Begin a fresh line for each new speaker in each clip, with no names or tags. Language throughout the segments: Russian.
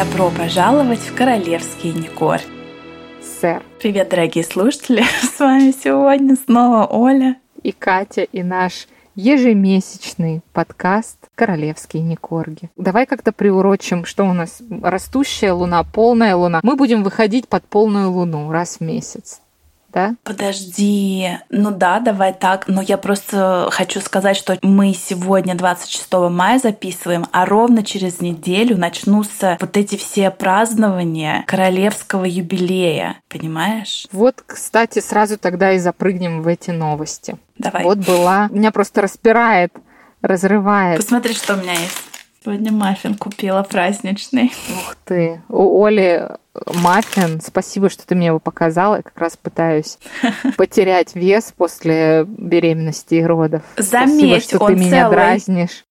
Добро пожаловать в Королевский Никор.
Сэр.
Привет, дорогие слушатели! С вами сегодня снова Оля
и Катя, и наш ежемесячный подкаст «Королевские Никорги». Давай как-то приурочим, что у нас растущая луна, полная луна. Мы будем выходить под полную луну раз в месяц да?
Подожди, ну да, давай так, но я просто хочу сказать, что мы сегодня 26 мая записываем, а ровно через неделю начнутся вот эти все празднования королевского юбилея, понимаешь?
Вот, кстати, сразу тогда и запрыгнем в эти новости.
Давай.
Вот была, меня просто распирает, разрывает.
Посмотри, что у меня есть. Сегодня маффин купила праздничный.
Ух ты. У Оли маффин. Спасибо, что ты мне его показала. Я как раз пытаюсь потерять вес после беременности и родов.
Заметь,
Спасибо, что
он
ты меня
целый.
дразнишь.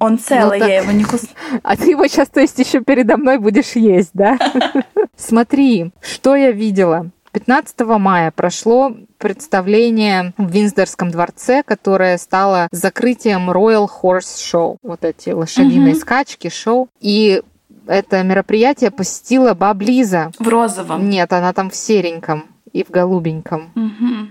Он целый,
Ну,
я
так-
его не кус...
А ты его сейчас, то есть, еще передо мной будешь есть, да? Смотри, что я видела. 15 мая прошло представление в Винздорском дворце, которое стало закрытием Royal Horse Show. Вот эти лошадиные
Мгм.
скачки, шоу. И это мероприятие посетила Баблиза.
В розовом.
Нет, она там в сереньком и в голубеньком.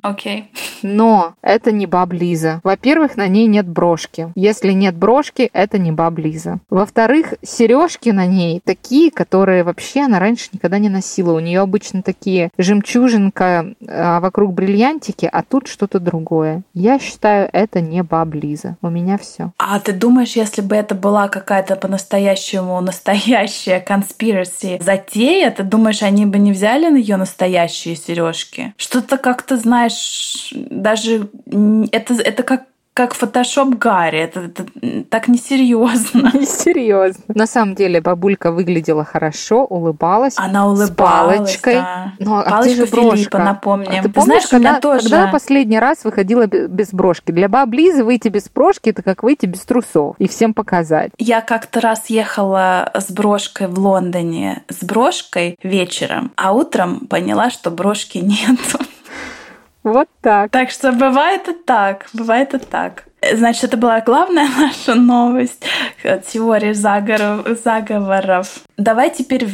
Окей.
Но это не баблиза. Во-первых, на ней нет брошки. Если нет брошки, это не баблиза. Во-вторых, сережки на ней такие, которые вообще она раньше никогда не носила. У нее обычно такие жемчужинка а вокруг бриллиантики, а тут что-то другое. Я считаю, это не баблиза. У меня все.
А ты думаешь, если бы это была какая-то по-настоящему настоящая conspiracy затея, ты думаешь, они бы не взяли на ее настоящие сережки? Что-то как-то, знаешь, даже это, это как как фотошоп Гарри, это, это так несерьезно.
Серьезно. На самом деле бабулька выглядела хорошо, улыбалась.
Она улыбалась.
палочкой.
да.
Ну, а
Палочка
же
Филиппа,
брошка?
напомним.
А ты помнишь,
знаешь,
когда,
тоже...
когда последний раз выходила бе- без брошки? Для баблизы выйти без брошки это как выйти без трусов и всем показать.
Я как-то раз ехала с брошкой в Лондоне, с брошкой вечером, а утром поняла, что брошки нету.
Вот так.
Так что бывает и так, бывает и так. Значит, это была главная наша новость теории заговоров. заговоров. Давай теперь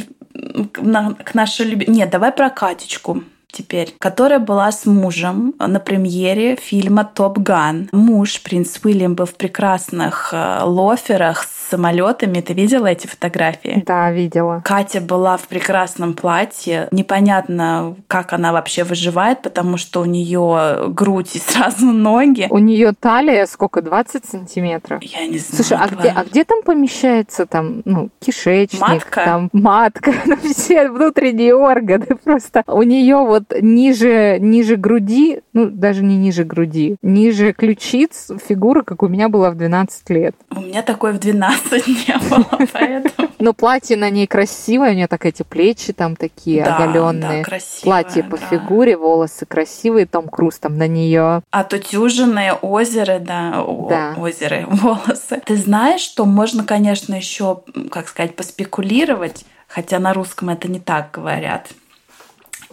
к нашей любимой... Нет, давай про Катечку теперь, которая была с мужем на премьере фильма «Топ Ган». Муж, принц Уильям, был в прекрасных э, лоферах с самолетами. Ты видела эти фотографии?
Да, видела.
Катя была в прекрасном платье. Непонятно, как она вообще выживает, потому что у нее грудь и сразу ноги.
У нее талия сколько? 20 сантиметров?
Я не знаю.
Слушай, а где, а где там помещается там, ну, кишечник,
Матка?
там матка, все внутренние органы просто. У нее вот ниже, ниже груди, ну, даже не ниже груди, ниже ключиц фигура, как у меня была в 12 лет.
У меня такой в 12 не было, поэтому...
Но платье на ней красивое, у нее так эти плечи там такие
Да,
оголенные.
да,
Платье по
да.
фигуре, волосы красивые, Том Круз там на нее.
Отутюженные озера, да, о-
Да.
озеры, волосы. Ты знаешь, что можно, конечно, еще, как сказать, поспекулировать, хотя на русском это не так говорят.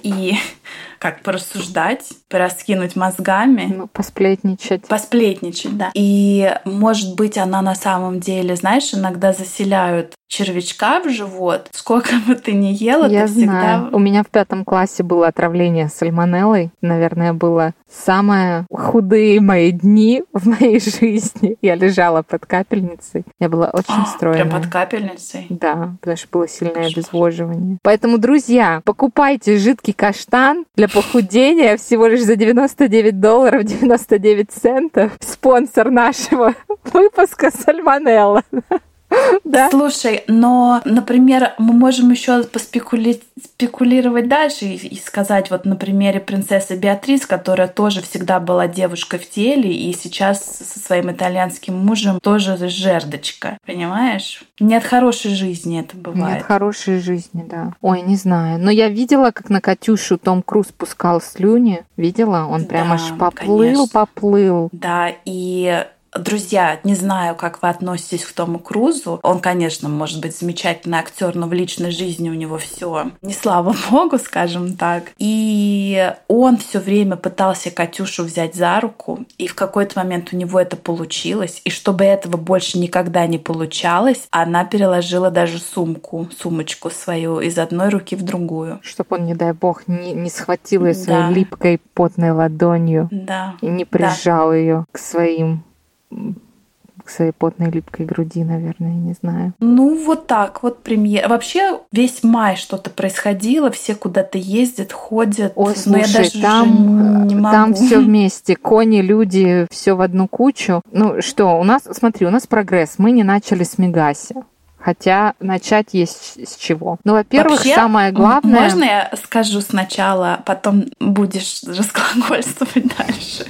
i как порассуждать, пораскинуть мозгами.
Ну, посплетничать.
Посплетничать, да. И, может быть, она на самом деле, знаешь, иногда заселяют червячка в живот. Сколько бы ты ни ела,
Я
ты всегда...
знаю. У меня в пятом классе было отравление сальмонеллой. Наверное, было самые худые мои дни в моей жизни. Я лежала под капельницей. Я была очень
А,
стройная.
Прям под капельницей.
Да, потому что было сильное обезвоживание. Поэтому, друзья, покупайте жидкий каштан для похудения всего лишь за 99 долларов 99 центов. Спонсор нашего выпуска Сальмонелла. Да.
Слушай, но, например, мы можем еще поспекули- спекулировать дальше и, и сказать, вот на примере принцессы Беатрис, которая тоже всегда была девушкой в теле и сейчас со своим итальянским мужем тоже жердочка, понимаешь? Не от хорошей жизни это бывает.
Нет хорошей жизни, да. Ой, не знаю. Но я видела, как на Катюшу Том Круз пускал слюни. Видела? Он прям
Да,
аж поплыл,
конечно.
поплыл.
Да, и Друзья, не знаю, как вы относитесь к Тому Крузу. Он, конечно, может быть замечательный актер, но в личной жизни у него все не слава богу, скажем так. И он все время пытался Катюшу взять за руку, и в какой-то момент у него это получилось. И чтобы этого больше никогда не получалось, она переложила даже сумку, сумочку свою из одной руки в другую.
Чтобы он, не дай бог, не, не схватил ее своей да. липкой потной ладонью
да.
и не прижал да. ее к своим к своей потной липкой груди, наверное, не знаю.
Ну, вот так вот премьер. Вообще весь май что-то происходило, все куда-то ездят, ходят.
Ой, слушай, я даже там, не могу. там все вместе. Кони, люди, все в одну кучу. Ну что, у нас, смотри, у нас прогресс. Мы не начали с Мегаси. Хотя начать есть с чего. Ну, во-первых, Вообще, самое главное...
Можно я скажу сначала, потом будешь разглагольствовать дальше?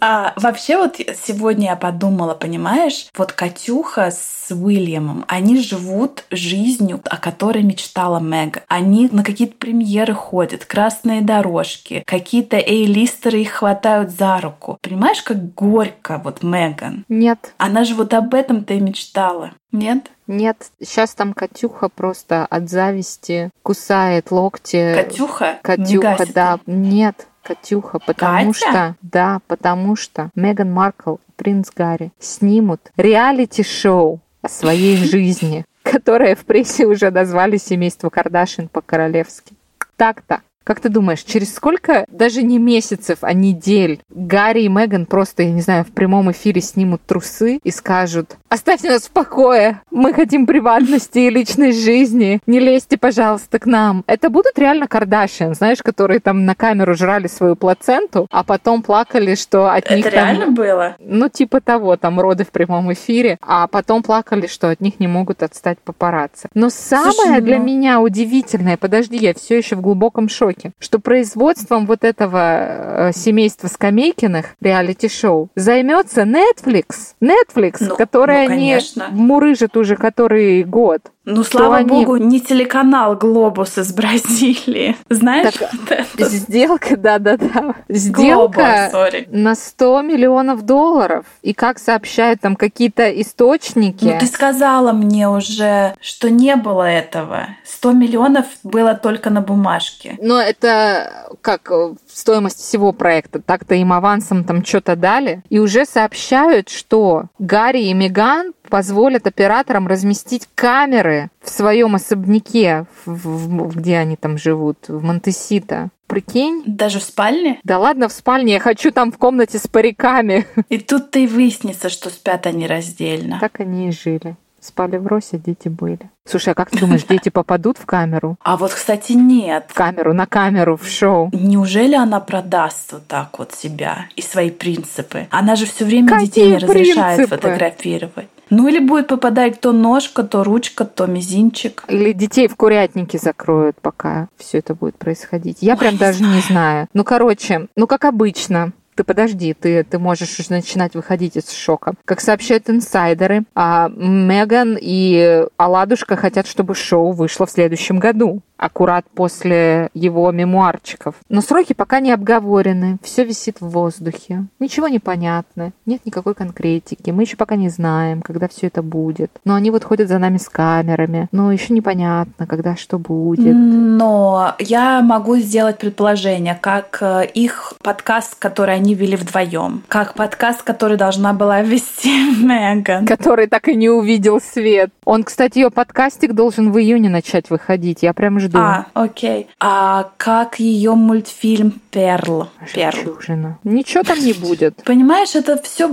А вообще вот сегодня я подумала, понимаешь, вот Катюха с Уильямом, они живут жизнью, о которой мечтала Мега. Они на какие-то премьеры ходят, красные дорожки, какие-то эйлистеры их хватают за руку. Понимаешь, как горько вот Меган?
Нет.
Она же вот об этом-то и мечтала. Нет?
Нет, сейчас там Катюха просто от зависти кусает локти.
Катюха?
Катюха, да. Нет, Катюха, потому Катя? что, да, потому что Меган Маркл и принц Гарри снимут реалити-шоу о своей жизни, которое в прессе уже назвали семейство Кардашин по-королевски. Так-то. Как ты думаешь, через сколько, даже не месяцев, а недель, Гарри и Меган просто, я не знаю, в прямом эфире снимут трусы и скажут «Оставьте нас в покое! Мы хотим приватности и личной жизни! Не лезьте, пожалуйста, к нам!» Это будут реально Кардашьян, знаешь, которые там на камеру жрали свою плаценту, а потом плакали, что от
Это
них
Это реально было?
Ну, типа того, там роды в прямом эфире, а потом плакали, что от них не могут отстать папарацци. Но самое Слушай, для ну... меня удивительное, подожди, я все еще в глубоком шоке, шоке, что производством вот этого э, семейства Скамейкиных реалити-шоу займется Netflix. Netflix, ну, который ну, они мурыжат уже который год.
Ну, слава они... богу, не телеканал «Глобус» из Бразилии. Знаешь, так, вот это?
Сделка, да-да-да. Сделка Global, на 100 миллионов долларов. И как сообщают там какие-то источники...
Ну, ты сказала мне уже, что не было этого. 100 миллионов было только на бумажке.
Но это как стоимость всего проекта. Так-то им авансом там что-то дали. И уже сообщают, что Гарри и Меган позволят операторам разместить камеры в своем особняке, в, в, где они там живут, в Монтесита. Прикинь?
Даже в спальне?
Да ладно, в спальне. Я хочу там в комнате с париками.
И тут-то и выяснится, что спят они раздельно.
Так они и жили. Спали в росе, дети были. Слушай, а как ты думаешь, дети попадут в камеру?
А вот, кстати, нет.
В камеру, на камеру, в шоу.
Неужели она продаст вот так вот себя и свои принципы? Она же все время Какие детей не разрешает принципы? фотографировать. Ну или будет попадать то ножка, то ручка, то мизинчик.
Или детей в курятнике закроют, пока все это будет происходить. Я Ой, прям даже знаю. не знаю. Ну, короче, ну как обычно, ты подожди, ты, ты можешь уже начинать выходить из шока. Как сообщают инсайдеры, а Меган и Аладушка хотят, чтобы шоу вышло в следующем году аккурат после его мемуарчиков. Но сроки пока не обговорены, все висит в воздухе, ничего не понятно, нет никакой конкретики, мы еще пока не знаем, когда все это будет. Но они вот ходят за нами с камерами, но еще непонятно, когда что будет.
Но я могу сделать предположение, как э, их подкаст, который они вели вдвоем, как подкаст, который должна была вести Меган.
Который так и не увидел свет. Он, кстати, ее подкастик должен в июне начать выходить. Я прям жду.
А, окей. А как ее мультфильм Перл?
Перл. Ничего там не будет.
Понимаешь, это все.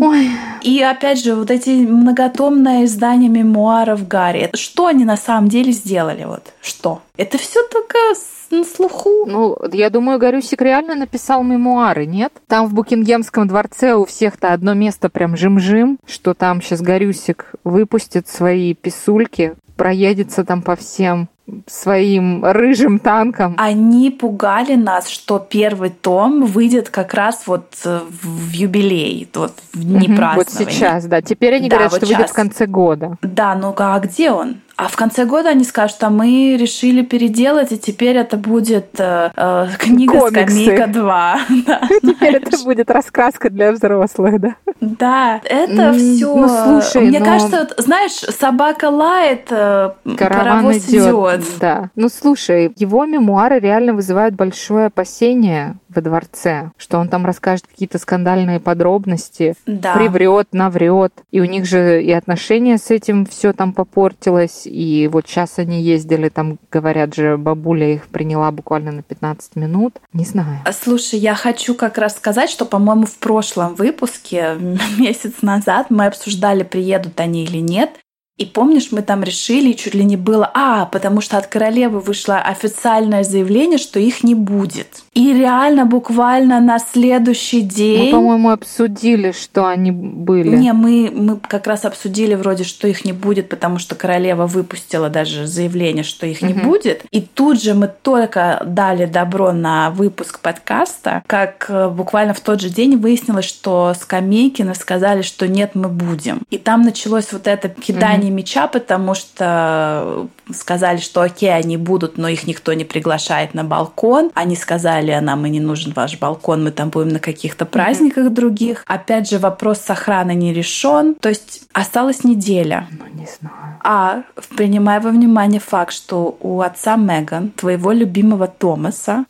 И опять же, вот эти многотомное издание мемуаров Гарри. Что они на самом деле сделали? Вот что? Это все только на слуху.
Ну, я думаю, Горюсик реально написал мемуары, нет? Там в Букингемском дворце у всех-то одно место прям жим-жим, что там сейчас Горюсик выпустит свои писульки, проедется там по всем своим рыжим танком.
Они пугали нас, что первый том выйдет как раз вот э, в юбилей, вот в дни угу,
Вот сейчас, да. Теперь они да, говорят, вот что сейчас. выйдет в конце года.
Да, ну а где он? А в конце года они скажут, а мы решили переделать, и теперь это будет э, э, книга
Комиксы.
«Скамейка 2». Да,
Теперь это будет раскраска для взрослых, да?
Да, это все.
ну, слушай,
Мне
но-
кажется, вот, знаешь, собака лает, э,
Караван
паровоз
идет.
идет.
Да. Ну слушай, его мемуары реально вызывают большое опасение во дворце, что он там расскажет какие-то скандальные подробности,
Да.
приврет, наврет. И у них же и отношения с этим все там попортилось. И вот сейчас они ездили, там, говорят же, бабуля их приняла буквально на 15 минут. Не знаю.
А, Слушай, я хочу как раз сказать, что, по-моему, в прошлом выпуске, месяц назад, мы обсуждали, приедут они или нет. И помнишь, мы там решили, чуть ли не было, а, потому что от королевы вышло официальное заявление, что их не будет. И реально буквально на следующий
Мы,
день...
по-моему, обсудили, что они были.
Не, мы, мы как раз обсудили вроде, что их не будет, потому что королева выпустила даже заявление, что их не
Мгм.
будет. И тут же мы только дали добро на выпуск подкаста, как э, буквально в тот же день выяснилось, что Скамейкины сказали, что нет, мы будем. И там началось вот это кидание мяча, потому что сказали, что окей, они будут, но их никто не приглашает на балкон. Они сказали, а нам и не нужен ваш балкон, мы там будем на каких-то праздниках других. Опять же, вопрос с охраной не решен. То есть осталась неделя.
Ну, не знаю.
А принимая во внимание факт, что у отца Меган, твоего любимого Томаса,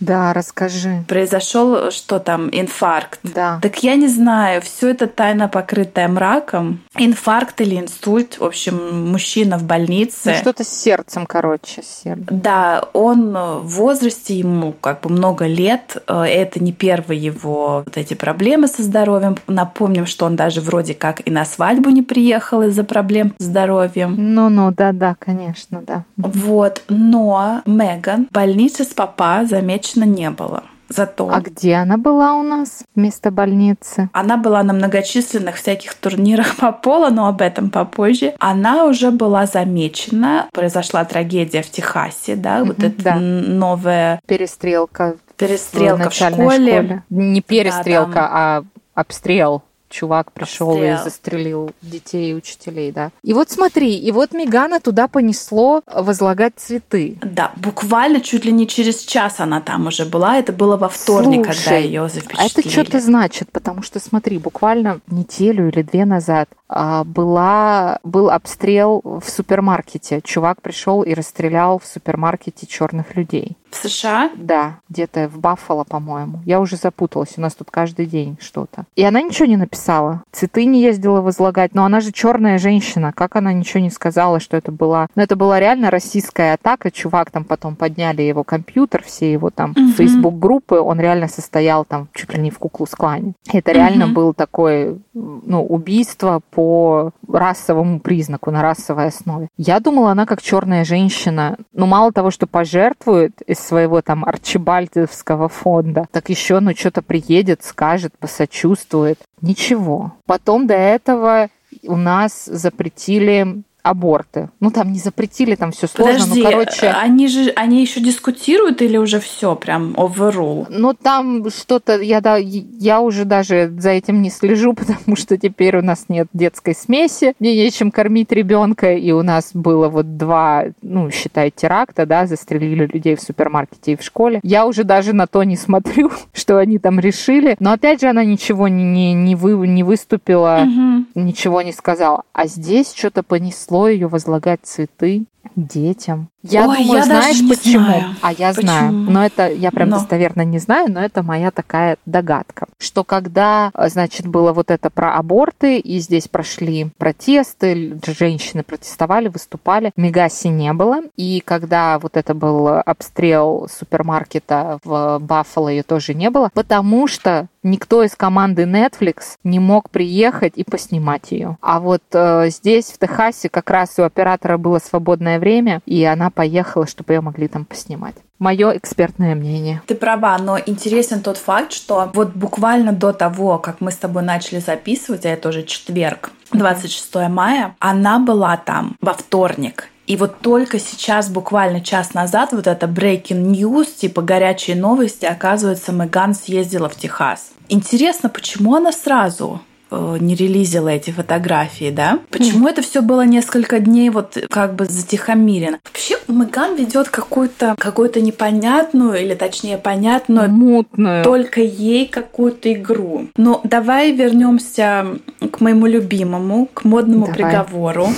Да, расскажи.
произошел что там, инфаркт.
Да.
Так я не знаю, все это тайна покрытая мраком. Инфаркт или инсульт. В общем, мужчина в больнице.
Ну, что-то с сердцем, короче, с сердцем.
Да, он в возрасте, ему как бы много лет. Э, Это не первые его вот эти проблемы со здоровьем. Напомним, что он даже вроде как и на свадьбу не приехал из-за проблем с здоровьем.
Ну-ну, да-да, конечно, да.
Вот, но Меган в больнице с папа замечено не было. Зато
А где она была у нас вместо больницы?
она была на многочисленных всяких турнирах по полу, но об этом попозже. Она уже была замечена. Произошла трагедия в Техасе, да, вот
Мгм,
это
да.
новая
Перестрелка
перестрелка в
начальной
школе.
Не перестрелка,
там-
а обстрел. Чувак пришел и застрелил детей и учителей, да. И вот смотри, и вот Мегана туда понесло возлагать цветы.
Да, буквально чуть ли не через час она там уже была. Это было во вторник, когда
Слушай,
ее
А
запечатлели.
это что-то значит, потому что, смотри, буквально неделю или две назад а, была, был обстрел в супермаркете. Чувак пришел и расстрелял в супермаркете черных людей.
В США?
Да, где-то в Баффало, по-моему. Я уже запуталась, у нас тут каждый день что-то. И она ничего не написала. Цветы не ездила возлагать, но она же черная женщина. Как она ничего не сказала, что это была... Ну, это была реально российская атака. Чувак там потом подняли его компьютер, все его там
Мгм.
фейсбук-группы. Он реально состоял там чуть ли не в куклу-склане. Это реально
Мгм.
был такое, ну, убийство по расовому признаку, на расовой основе. Я думала, она как черная женщина, ну, мало того, что пожертвует из своего там арчибальдовского фонда, так еще, ну, что-то приедет, скажет, посочувствует. Ничего. Потом до этого у нас запретили аборты. Ну, там не запретили, там все сложно,
Подожди,
ну, короче...
они же они еще дискутируют или уже все прям overrule?
Ну, там что-то, я, да, я уже даже за этим не слежу, потому что теперь у нас нет детской смеси, мне нечем кормить ребенка, и у нас было вот два, ну, считай, теракта, да, застрелили людей в супермаркете и в школе. Я уже даже на то не смотрю, что они там решили. Но опять же, она ничего не, не, не, вы, не выступила,
Мгм.
ничего не сказала. А здесь что-то понесло ее возлагать цветы детям. Я
Ой,
думаю,
я
знаешь почему?
знаю.
А я
Почему?
знаю. Но это я прям
Но.
достоверно не знаю, но это моя такая догадка. Что когда, э, значит, было вот это про аборты, и здесь прошли протесты, женщины протестовали, выступали, Мегаси не было. И когда вот это был обстрел супермаркета в Баффало, ее тоже не было, потому что никто из команды Netflix не мог приехать и поснимать ее. А вот э, здесь, в Техасе, как раз у оператора было свободное время, и она поехала, чтобы ее могли там поснимать. Мое экспертное мнение.
Ты права, но интересен тот факт, что вот буквально до того, как мы с тобой начали записывать, а это уже четверг, 26 мая, она была там во вторник. И вот только сейчас, буквально час назад, вот это breaking news, типа горячие новости, оказывается, Меган съездила в Техас. Интересно, почему она сразу не релизила эти фотографии, да? Почему mm. это все было несколько дней вот как бы затихомирено? Вообще Меган ведет какую-то какую-то непонятную или точнее понятную,
мутную,
только ей какую-то игру. Но давай вернемся к моему любимому, к модному давай. приговору.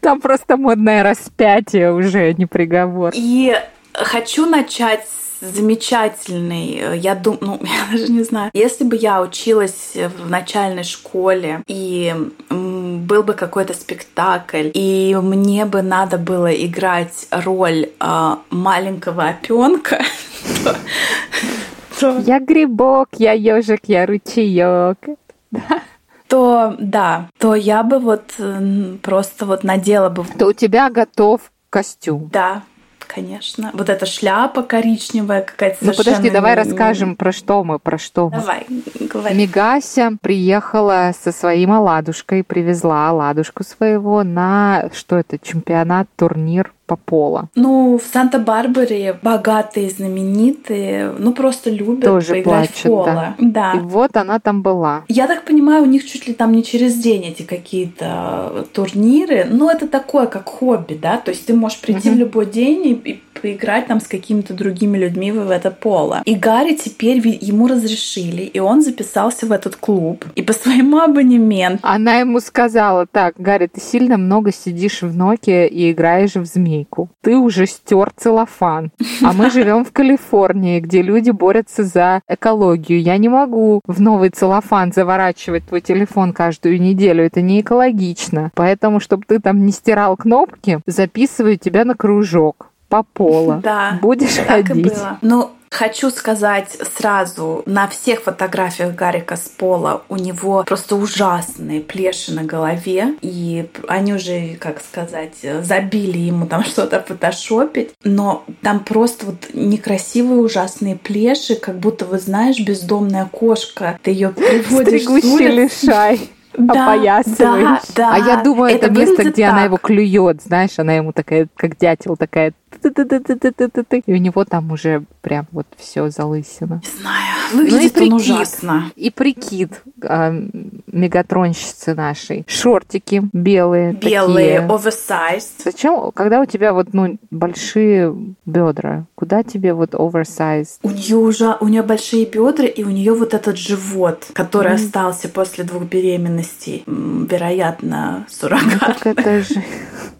Там просто модное распятие уже, не приговор.
И хочу начать замечательный. Э, я думаю, ну, я даже не знаю. Если бы я училась в начальной школе, и был бы какой-то спектакль, и мне бы надо было играть роль э, маленького опенка,
Я грибок, я ежик, я ручеек.
то да, то я бы вот просто вот надела бы.
То у тебя готов костюм.
Да, конечно. Вот эта шляпа коричневая какая-то
Ну подожди, давай расскажем, про что мы, про что.
Давай, говори.
Мигася приехала со своей оладушкой, привезла оладушку своего на, что это, чемпионат, турнир пола.
Ну, в Санта-Барбаре богатые, знаменитые, ну, просто любят Тоже поиграть плачут, в поло.
Да. да. И вот она там была.
Я так понимаю, у них чуть ли там не через день эти какие-то турниры. Ну, это такое, как хобби, да? То есть ты можешь прийти угу. в любой день и, и поиграть там с какими-то другими людьми в это поло. И Гарри теперь ему разрешили, и он записался в этот клуб. И по своему абонементу...
Она ему сказала, так, Гарри, ты сильно много сидишь в Nokia и играешь в змейку. Ты уже стер целлофан. А мы живем в Калифорнии, где люди борются за экологию. Я не могу в новый целлофан заворачивать твой телефон каждую неделю. Это не экологично. Поэтому, чтобы ты там не стирал кнопки, записываю тебя на кружок по полу.
Да.
Будешь так ходить. И
было. Ну, Хочу сказать сразу, на всех фотографиях Гарика с пола у него просто ужасные плеши на голове, и они уже, как сказать, забили ему там что-то фотошопить, но там просто вот некрасивые ужасные плеши, как будто, вы знаешь, бездомная кошка, ты ее приводишь
Стригущий лишай да, опоясываешь. Да, да. А я думаю, это, это место, где так. она его клюет, знаешь, она ему такая, как дятел, такая и у него там уже прям вот все залысина.
Не знаю. Выглядит ну, и прикид, ужасно.
И прикид э, мегатронщицы нашей. Шортики белые.
Белые, такие. oversized.
Зачем, когда у тебя вот ну, большие бедра, куда тебе вот oversized?
У нее уже, у нее большие бедра, и у нее вот этот живот, который mm. остался после двух беременностей, вероятно, суррогат. Ну,
так это же...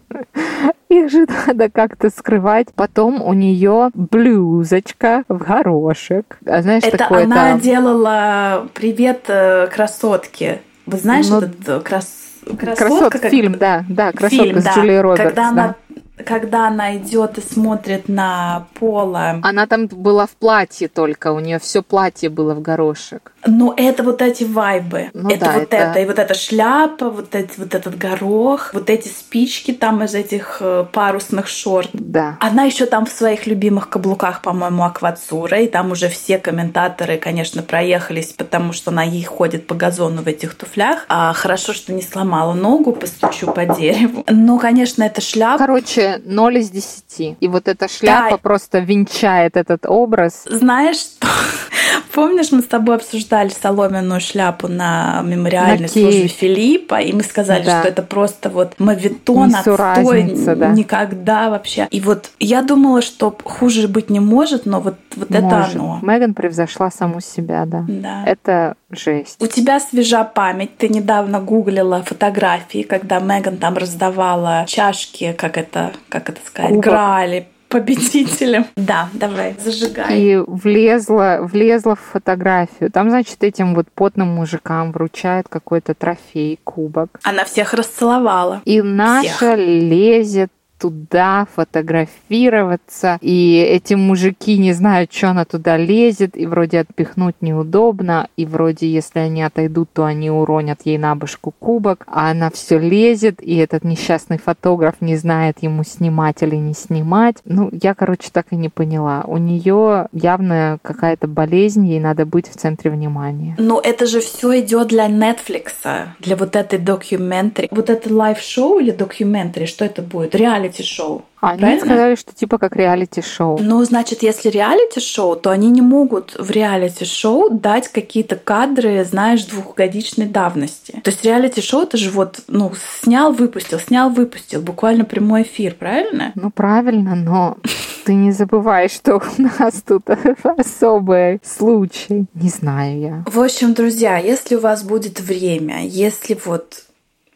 Их же надо как-то скрывать. Потом у нее блюзочка в горошек. А знаешь,
Это
такое
она
там...
делала привет э, красотке. Вы знаешь ну, этот э, крас...
красотка? Красотка, как... фильм, да, да, красотка фильм, с да. Джулией Робертс.
Когда
да.
Когда она идет и смотрит на Пола.
Она там была в платье только, у нее все платье было в горошек.
Ну, это вот эти вайбы. Ну, это да, вот это... это. И вот эта шляпа, вот, эти, вот этот горох, вот эти спички там из этих э, парусных шорт.
Да.
Она еще там в своих любимых каблуках, по-моему, аквацура. И там уже все комментаторы, конечно, проехались, потому что она ей ходит по газону в этих туфлях. А хорошо, что не сломала ногу, постучу по дереву. Ну, конечно, это шляпа.
Короче, 0 из 10. И вот эта шляпа да. просто венчает этот образ.
Знаешь, что? Помнишь, мы с тобой обсуждали соломенную шляпу на мемориальной на службе Филиппа, и мы сказали, да. что это просто вот мавитон отстой, да. никогда вообще. И вот я думала, что хуже быть не может, но вот, вот может. это оно.
Меган превзошла саму себя, да.
Да.
Это жесть.
У тебя свежа память. Ты недавно гуглила фотографии, когда Меган там раздавала чашки, как это, как это сказать, Кубок. грали победителем. Да, давай, зажигай.
И влезла, влезла в фотографию. Там, значит, этим вот потным мужикам вручает какой-то трофей, кубок.
Она всех расцеловала.
И наша всех. лезет туда фотографироваться, и эти мужики не знают, что она туда лезет, и вроде отпихнуть неудобно, и вроде если они отойдут, то они уронят ей на башку кубок, а она все лезет, и этот несчастный фотограф не знает, ему снимать или не снимать. Ну, я, короче, так и не поняла. У нее явно какая-то болезнь, ей надо быть в центре внимания.
Но это же все идет для Netflix, для вот этой documentary. Вот это live-шоу или documentary, что это будет? Реально реалити-шоу.
Они
Правильно?
сказали, что типа как реалити-шоу.
Ну, значит, если реалити-шоу, то они не могут в реалити-шоу дать какие-то кадры, знаешь, двухгодичной давности. То есть реалити-шоу это же вот, ну, снял, выпустил, снял, выпустил, буквально прямой эфир, правильно?
Ну, правильно, но ты не забывай, что у нас тут особый случай. Не знаю я.
В общем, друзья, если у вас будет время, если вот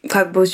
как бы,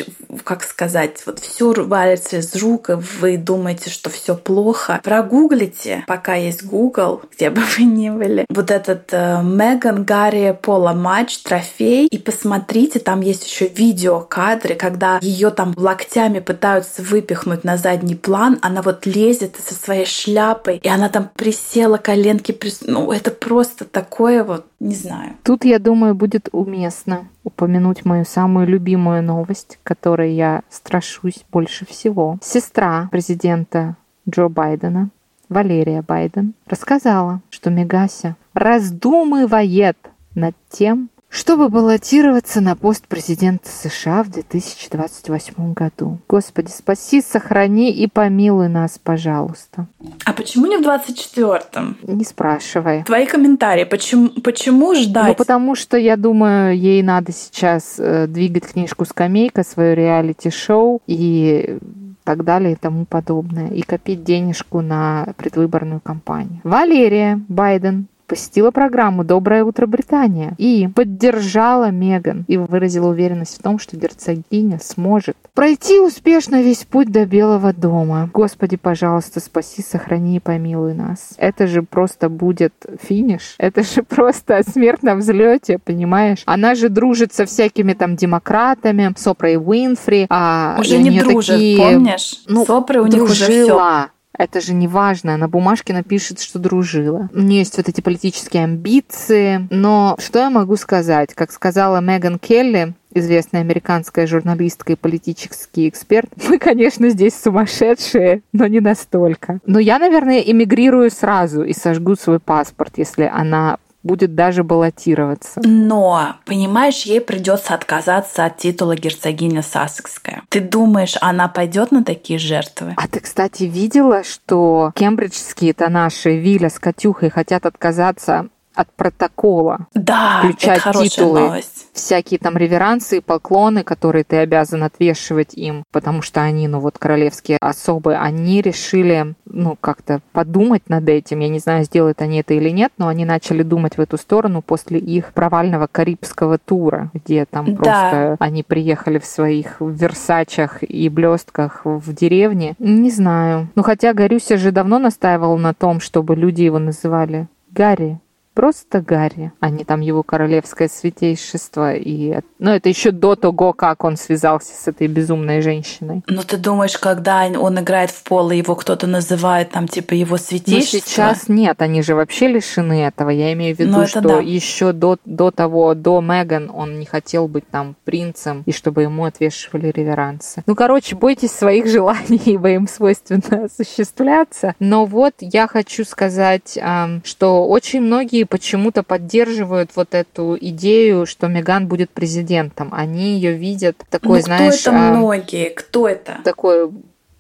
как сказать, вот все валится из рук, и вы думаете, что все плохо, прогуглите, пока есть Google, где бы вы ни были, вот этот э, Меган Гарри Пола матч, трофей, и посмотрите, там есть еще видеокадры, когда ее там локтями пытаются выпихнуть на задний план, она вот лезет со своей шляпой, и она там присела, коленки, прис... ну это просто такое вот, не знаю.
Тут, я думаю, будет уместно упомянуть мою самую любимую новость, которой я страшусь больше всего. Сестра президента Джо Байдена, Валерия Байден, рассказала, что Мегася раздумывает над тем, чтобы баллотироваться на пост президента США в 2028 году. Господи, спаси, сохрани и помилуй нас, пожалуйста.
А почему не в 24-м?
Не спрашивай.
Твои комментарии, почему, почему ждать?
Ну, потому что, я думаю, ей надо сейчас э, двигать книжку «Скамейка», свое реалити-шоу и так далее и тому подобное, и копить денежку на предвыборную кампанию. Валерия Байден посетила программу «Доброе утро, Британия» и поддержала Меган и выразила уверенность в том, что герцогиня сможет пройти успешно весь путь до Белого дома. Господи, пожалуйста, спаси, сохрани и помилуй нас. Это же просто будет финиш. Это же просто смерть на взлете, понимаешь? Она же дружит со всякими там демократами, с Опрой Уинфри. А
уже не дружит,
такие,
помнишь?
Ну,
С Опрой у них уже все.
Это же не важно. На бумажке напишет, что дружила. У нее есть вот эти политические амбиции. Но что я могу сказать? Как сказала Меган Келли, известная американская журналистка и политический эксперт. Мы, конечно, здесь сумасшедшие, но не настолько. Но я, наверное, эмигрирую сразу и сожгу свой паспорт, если она будет даже баллотироваться.
Но, понимаешь, ей придется отказаться от титула герцогиня Сассекская. Ты думаешь, она пойдет на такие жертвы?
А ты, кстати, видела, что кембриджские-то наши Виля с Катюхой хотят отказаться от протокола.
Да,
Включать
это
титулы.
новость.
Всякие там реверансы и поклоны, которые ты обязан отвешивать им, потому что они, ну вот, королевские особы, они решили, ну, как-то подумать над этим. Я не знаю, сделают они это или нет, но они начали думать в эту сторону после их провального карибского тура, где там
Да.
просто они приехали в своих версачах и блестках в деревне. Не знаю. Ну, хотя Горюся же давно настаивал на том, чтобы люди его называли Гарри. Просто Гарри, а не там его королевское святейшество. И... Ну, это еще до того, как он связался с этой безумной женщиной.
Ну, ты думаешь, когда он играет в поло, его кто-то называет там типа его
Но
святейшество?
сейчас нет, они же вообще лишены этого. Я имею в виду,
Ну, это
что
да.
еще до, до того, до Меган, он не хотел быть там принцем, и чтобы ему отвешивали реверансы. Ну, короче, бойтесь своих желаний, ибо им свойственно осуществляться. Но вот я хочу сказать, что очень многие почему-то поддерживают вот эту идею, что Меган будет президентом. Они ее видят такой,
ну,
знаешь,
кто это
ам,
многие? Кто это?
такой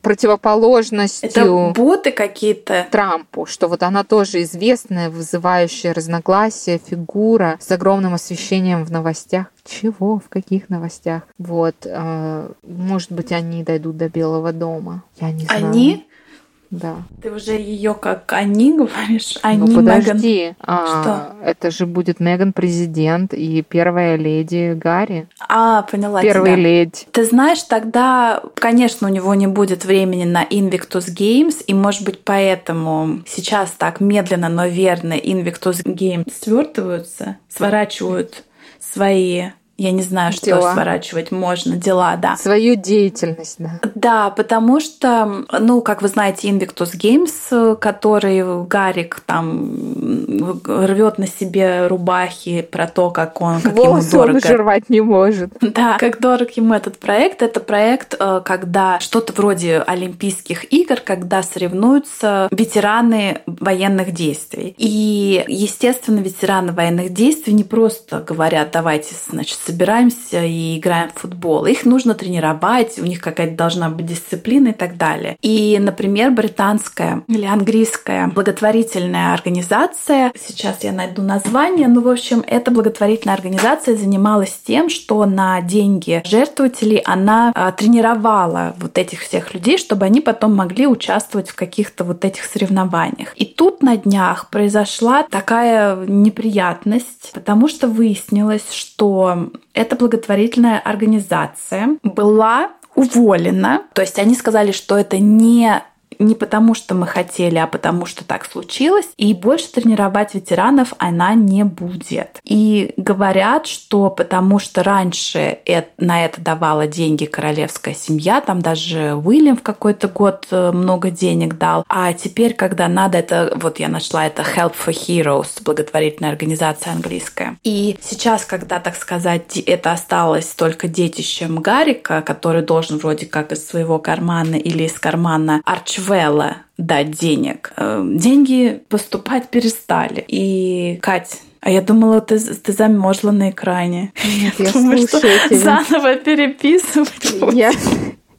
противоположностью.
Это боты какие-то?
Трампу, что вот она тоже известная, вызывающая разногласия фигура с огромным освещением в новостях. Чего? В каких новостях? Вот, э, может быть, они дойдут до Белого дома. Я не знаю.
Они?
Да.
Ты уже ее как они говоришь? Они,
ну
Меган.
подожди, а,
Что?
это же будет Меган президент и первая леди Гарри.
А, поняла
Первая
тебя.
леди.
Ты знаешь, тогда, конечно, у него не будет времени на Invictus Games, и, может быть, поэтому сейчас так медленно, но верно Invictus Games свертываются, сворачивают свои, я не знаю, что
Дела.
сворачивать можно, дела, да.
Свою деятельность, да.
Да, потому что, ну, как вы знаете, Invictus Games, который Гарик там рвет на себе рубахи про то, как он, как ему
Волосы он
дорого.
уже рвать не может.
Да, как дорог ему этот проект. Это проект, э, когда что-то вроде Олимпийских игр, когда соревнуются ветераны военных действий. И, естественно, ветераны военных действий не просто говорят, давайте, значит, собираемся и играем в футбол. Их нужно тренировать, у них какая-то должна быть дисциплина и так далее. И, например, британская или английская благотворительная организация, сейчас я найду название, ну, в общем, эта благотворительная организация занималась тем, что на деньги жертвователей она а, тренировала вот этих всех людей, чтобы они потом могли участвовать в каких-то вот этих соревнованиях. И тут на днях произошла такая неприятность, потому что выяснилось, что эта благотворительная организация была уволена. То есть они сказали, что это не не потому, что мы хотели, а потому, что так случилось. И больше тренировать ветеранов она не будет. И говорят, что потому что раньше на это давала деньги королевская семья, там даже Уильям в какой-то год э, много денег дал. А теперь, когда надо, это вот я нашла это Help for Heroes, благотворительная организация английская. И сейчас, когда, так сказать, это осталось только детищем Гарика, который должен вроде как из своего кармана или из кармана Арчвелла Вэлла дать денег. Э, деньги поступать перестали. И, Кать, а я думала, ты, ты замерзла на экране.
Нет, я Думаю, слушаю
что тебя. заново переписывать.
Я,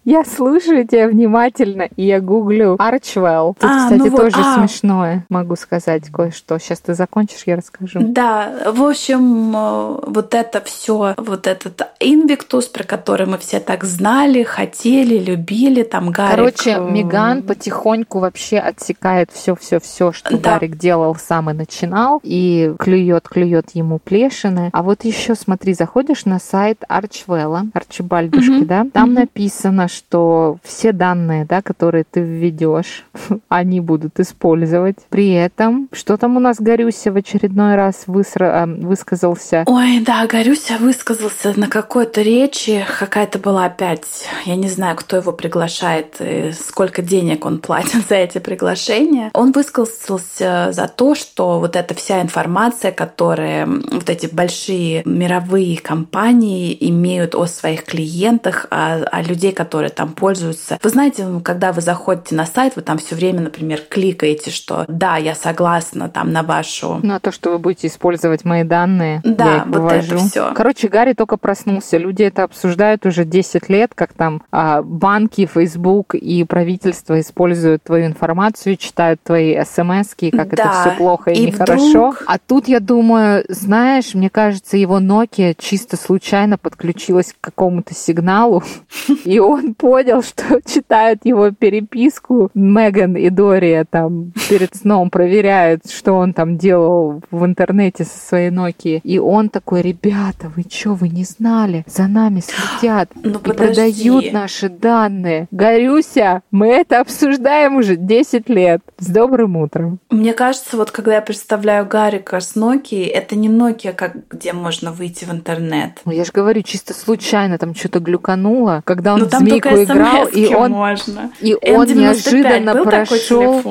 я слушаю тебя внимательно, и я гуглю Арчвелл. Тут, а, кстати, ну вот, тоже а... смешное, могу сказать кое-что. Сейчас ты закончишь, я расскажу.
Да, в общем, э, вот это все, вот этот инвиктус, про который мы все так знали, хотели, любили, там Гарик...
Короче, э, Меган потихоньку вообще отсекает все, все, все, что да. Гарик делал сам и начинал, и клюет, клюет ему плешины. А вот еще смотри, заходишь на сайт Арчвелла, Арчибальдушки, mm да, там mm написано, что все данные, да, которые ты введешь, они будут использовать. При этом, что там у нас Горюся в очередной раз высра... Э, высказался?
Ой, да, Горюся высказался на какой-то речи. Какая-то была опять, я не знаю, кто его приглашает, и сколько денег он платит за эти приглашения. Он высказался за то, что вот эта вся информация, которая вот эти большие мировые компании имеют о своих клиентах, о, о людей, которые которые там пользуются. Вы знаете, когда вы заходите на сайт, вы там все время, например, кликаете, что да, я согласна там на вашу...
На то, что вы будете использовать мои данные.
Да, вот вывожу. это все.
Короче, Гарри только проснулся. Люди это обсуждают уже 10 лет, как там а, банки, Facebook и правительство используют твою информацию, читают твои смс как да. это все плохо и, и нехорошо. Вдруг... А тут я думаю, знаешь, мне кажется, его Nokia чисто случайно подключилась к какому-то сигналу, и он понял, что читают его переписку. Меган и Дория там перед сном проверяют, что он там делал в интернете со своей Nokia. И он такой, ребята, вы что, вы не знали? За нами следят ну, и продают наши данные. Горюся, мы это обсуждаем уже 10 лет. С добрым утром.
Мне кажется, вот когда я представляю Гарика с Nokia, это не Nokia, как, где можно выйти в интернет.
Ну, я же говорю, чисто случайно там что-то глюкануло. Когда он ну, там змейку играл, и он, можно. и он неожиданно прошел,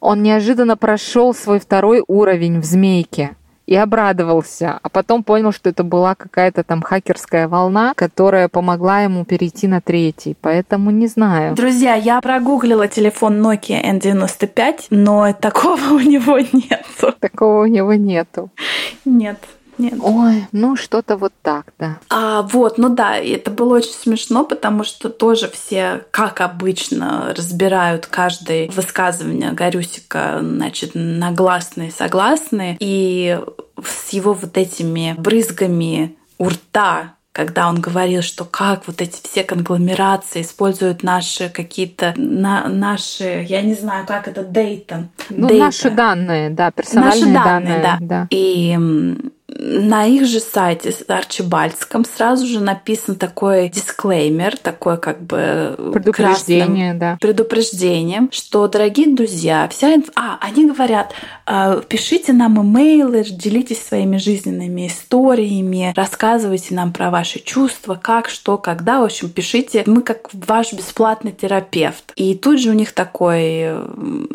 он неожиданно прошел свой второй уровень в змейке и обрадовался, а потом понял, что это была какая-то там хакерская волна, которая помогла ему перейти на третий, поэтому не знаю.
Друзья, я прогуглила телефон Nokia N95, но такого у него нету.
Такого у него нету.
Нет. Нет.
Ой, ну что-то вот так, да.
А, вот, ну да, это было очень смешно, потому что тоже все, как обычно, разбирают каждое высказывание Горюсика, значит, на гласные, согласные, и с его вот этими брызгами у рта когда он говорил, что как вот эти все конгломерации используют наши какие-то на, наши, я не знаю, как это, Дейтон.
Ну, Data. наши данные, да, персональные наши данные, данные
да. да. И на их же сайте Арчибальдском сразу же написан такой дисклеймер, такое как бы
предупреждение, да.
предупреждение, что, дорогие друзья, вся инф... А, они говорят, «А, пишите нам имейлы, делитесь своими жизненными историями, рассказывайте нам про ваши чувства, как, что, когда. В общем, пишите. Мы как ваш бесплатный терапевт. И тут же у них такое,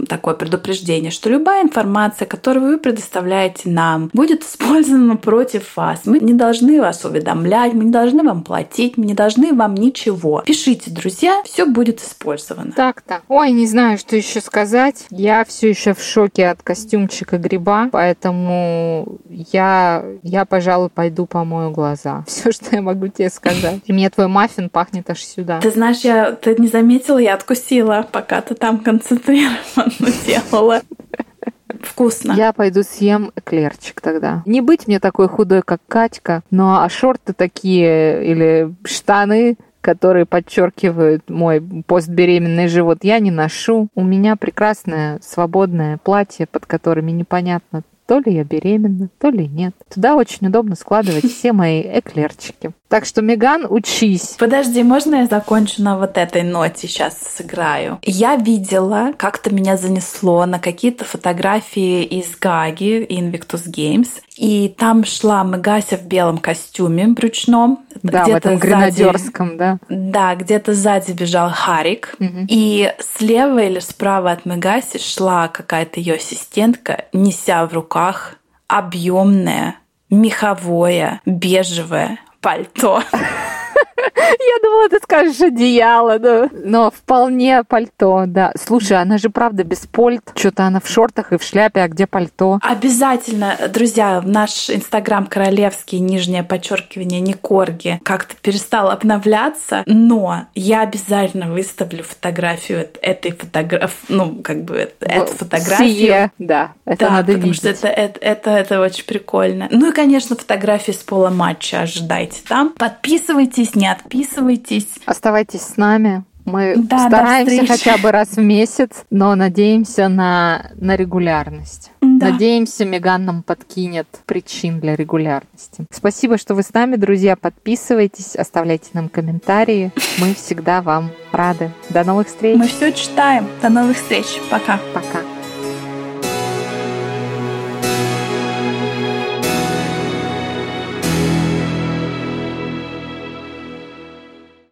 такое предупреждение, что любая информация, которую вы предоставляете нам, будет использована против вас. Мы не должны вас уведомлять, мы не должны вам платить, мы не должны вам ничего. Пишите, друзья, все будет использовано.
Так-то. Ой, не знаю, что еще сказать. Я все еще в шоке от костюмчика гриба, поэтому я, я, пожалуй, пойду помою глаза. Все, что я могу тебе сказать. И мне твой маффин пахнет аж сюда.
Ты знаешь, я ты не заметила, я откусила, пока ты там концентрированно делала. Вкусно.
Я пойду съем эклерчик тогда. Не быть мне такой худой, как Катька, но а шорты такие или штаны которые подчеркивают мой постбеременный живот, я не ношу. У меня прекрасное свободное платье, под которыми непонятно, то ли я беременна, то ли нет. Туда очень удобно складывать все мои эклерчики. Так что, Меган, учись.
Подожди, можно я закончу на вот этой ноте сейчас сыграю? Я видела, как-то меня занесло на какие-то фотографии из Гаги, Invictus Games, и там шла Мегася в белом костюме брючном.
Да, в этом гренадерском, да.
Да, где-то сзади бежал Харик.
Мгм.
И слева или справа от Мегаси шла какая-то ее ассистентка, неся в руках объемное, меховое, бежевое пальто.
Я думала, ты скажешь одеяло, да. Но вполне пальто, да. Слушай, она же правда без польт. Что-то она в шортах и в шляпе, а где пальто?
Обязательно, друзья, наш инстаграм королевский, нижнее подчеркивание, не корги, как-то перестал обновляться, но я обязательно выставлю фотографию этой фотографии, ну, как бы эту фотографию.
Сие, да, это
да,
надо
потому
видеть.
что это, это, это, это очень прикольно. Ну и, конечно, фотографии с пола матча ожидайте там. Подписывайтесь, не отписывайтесь.
Оставайтесь с нами. Мы
Да,
стараемся хотя бы раз в месяц, но надеемся на, на регулярность.
Да.
Надеемся, Меган нам подкинет причин для регулярности. Спасибо, что вы с нами, друзья. Подписывайтесь, оставляйте нам комментарии. Мы всегда вам рады. До новых встреч.
Мы все читаем. До новых встреч. Пока.
Пока.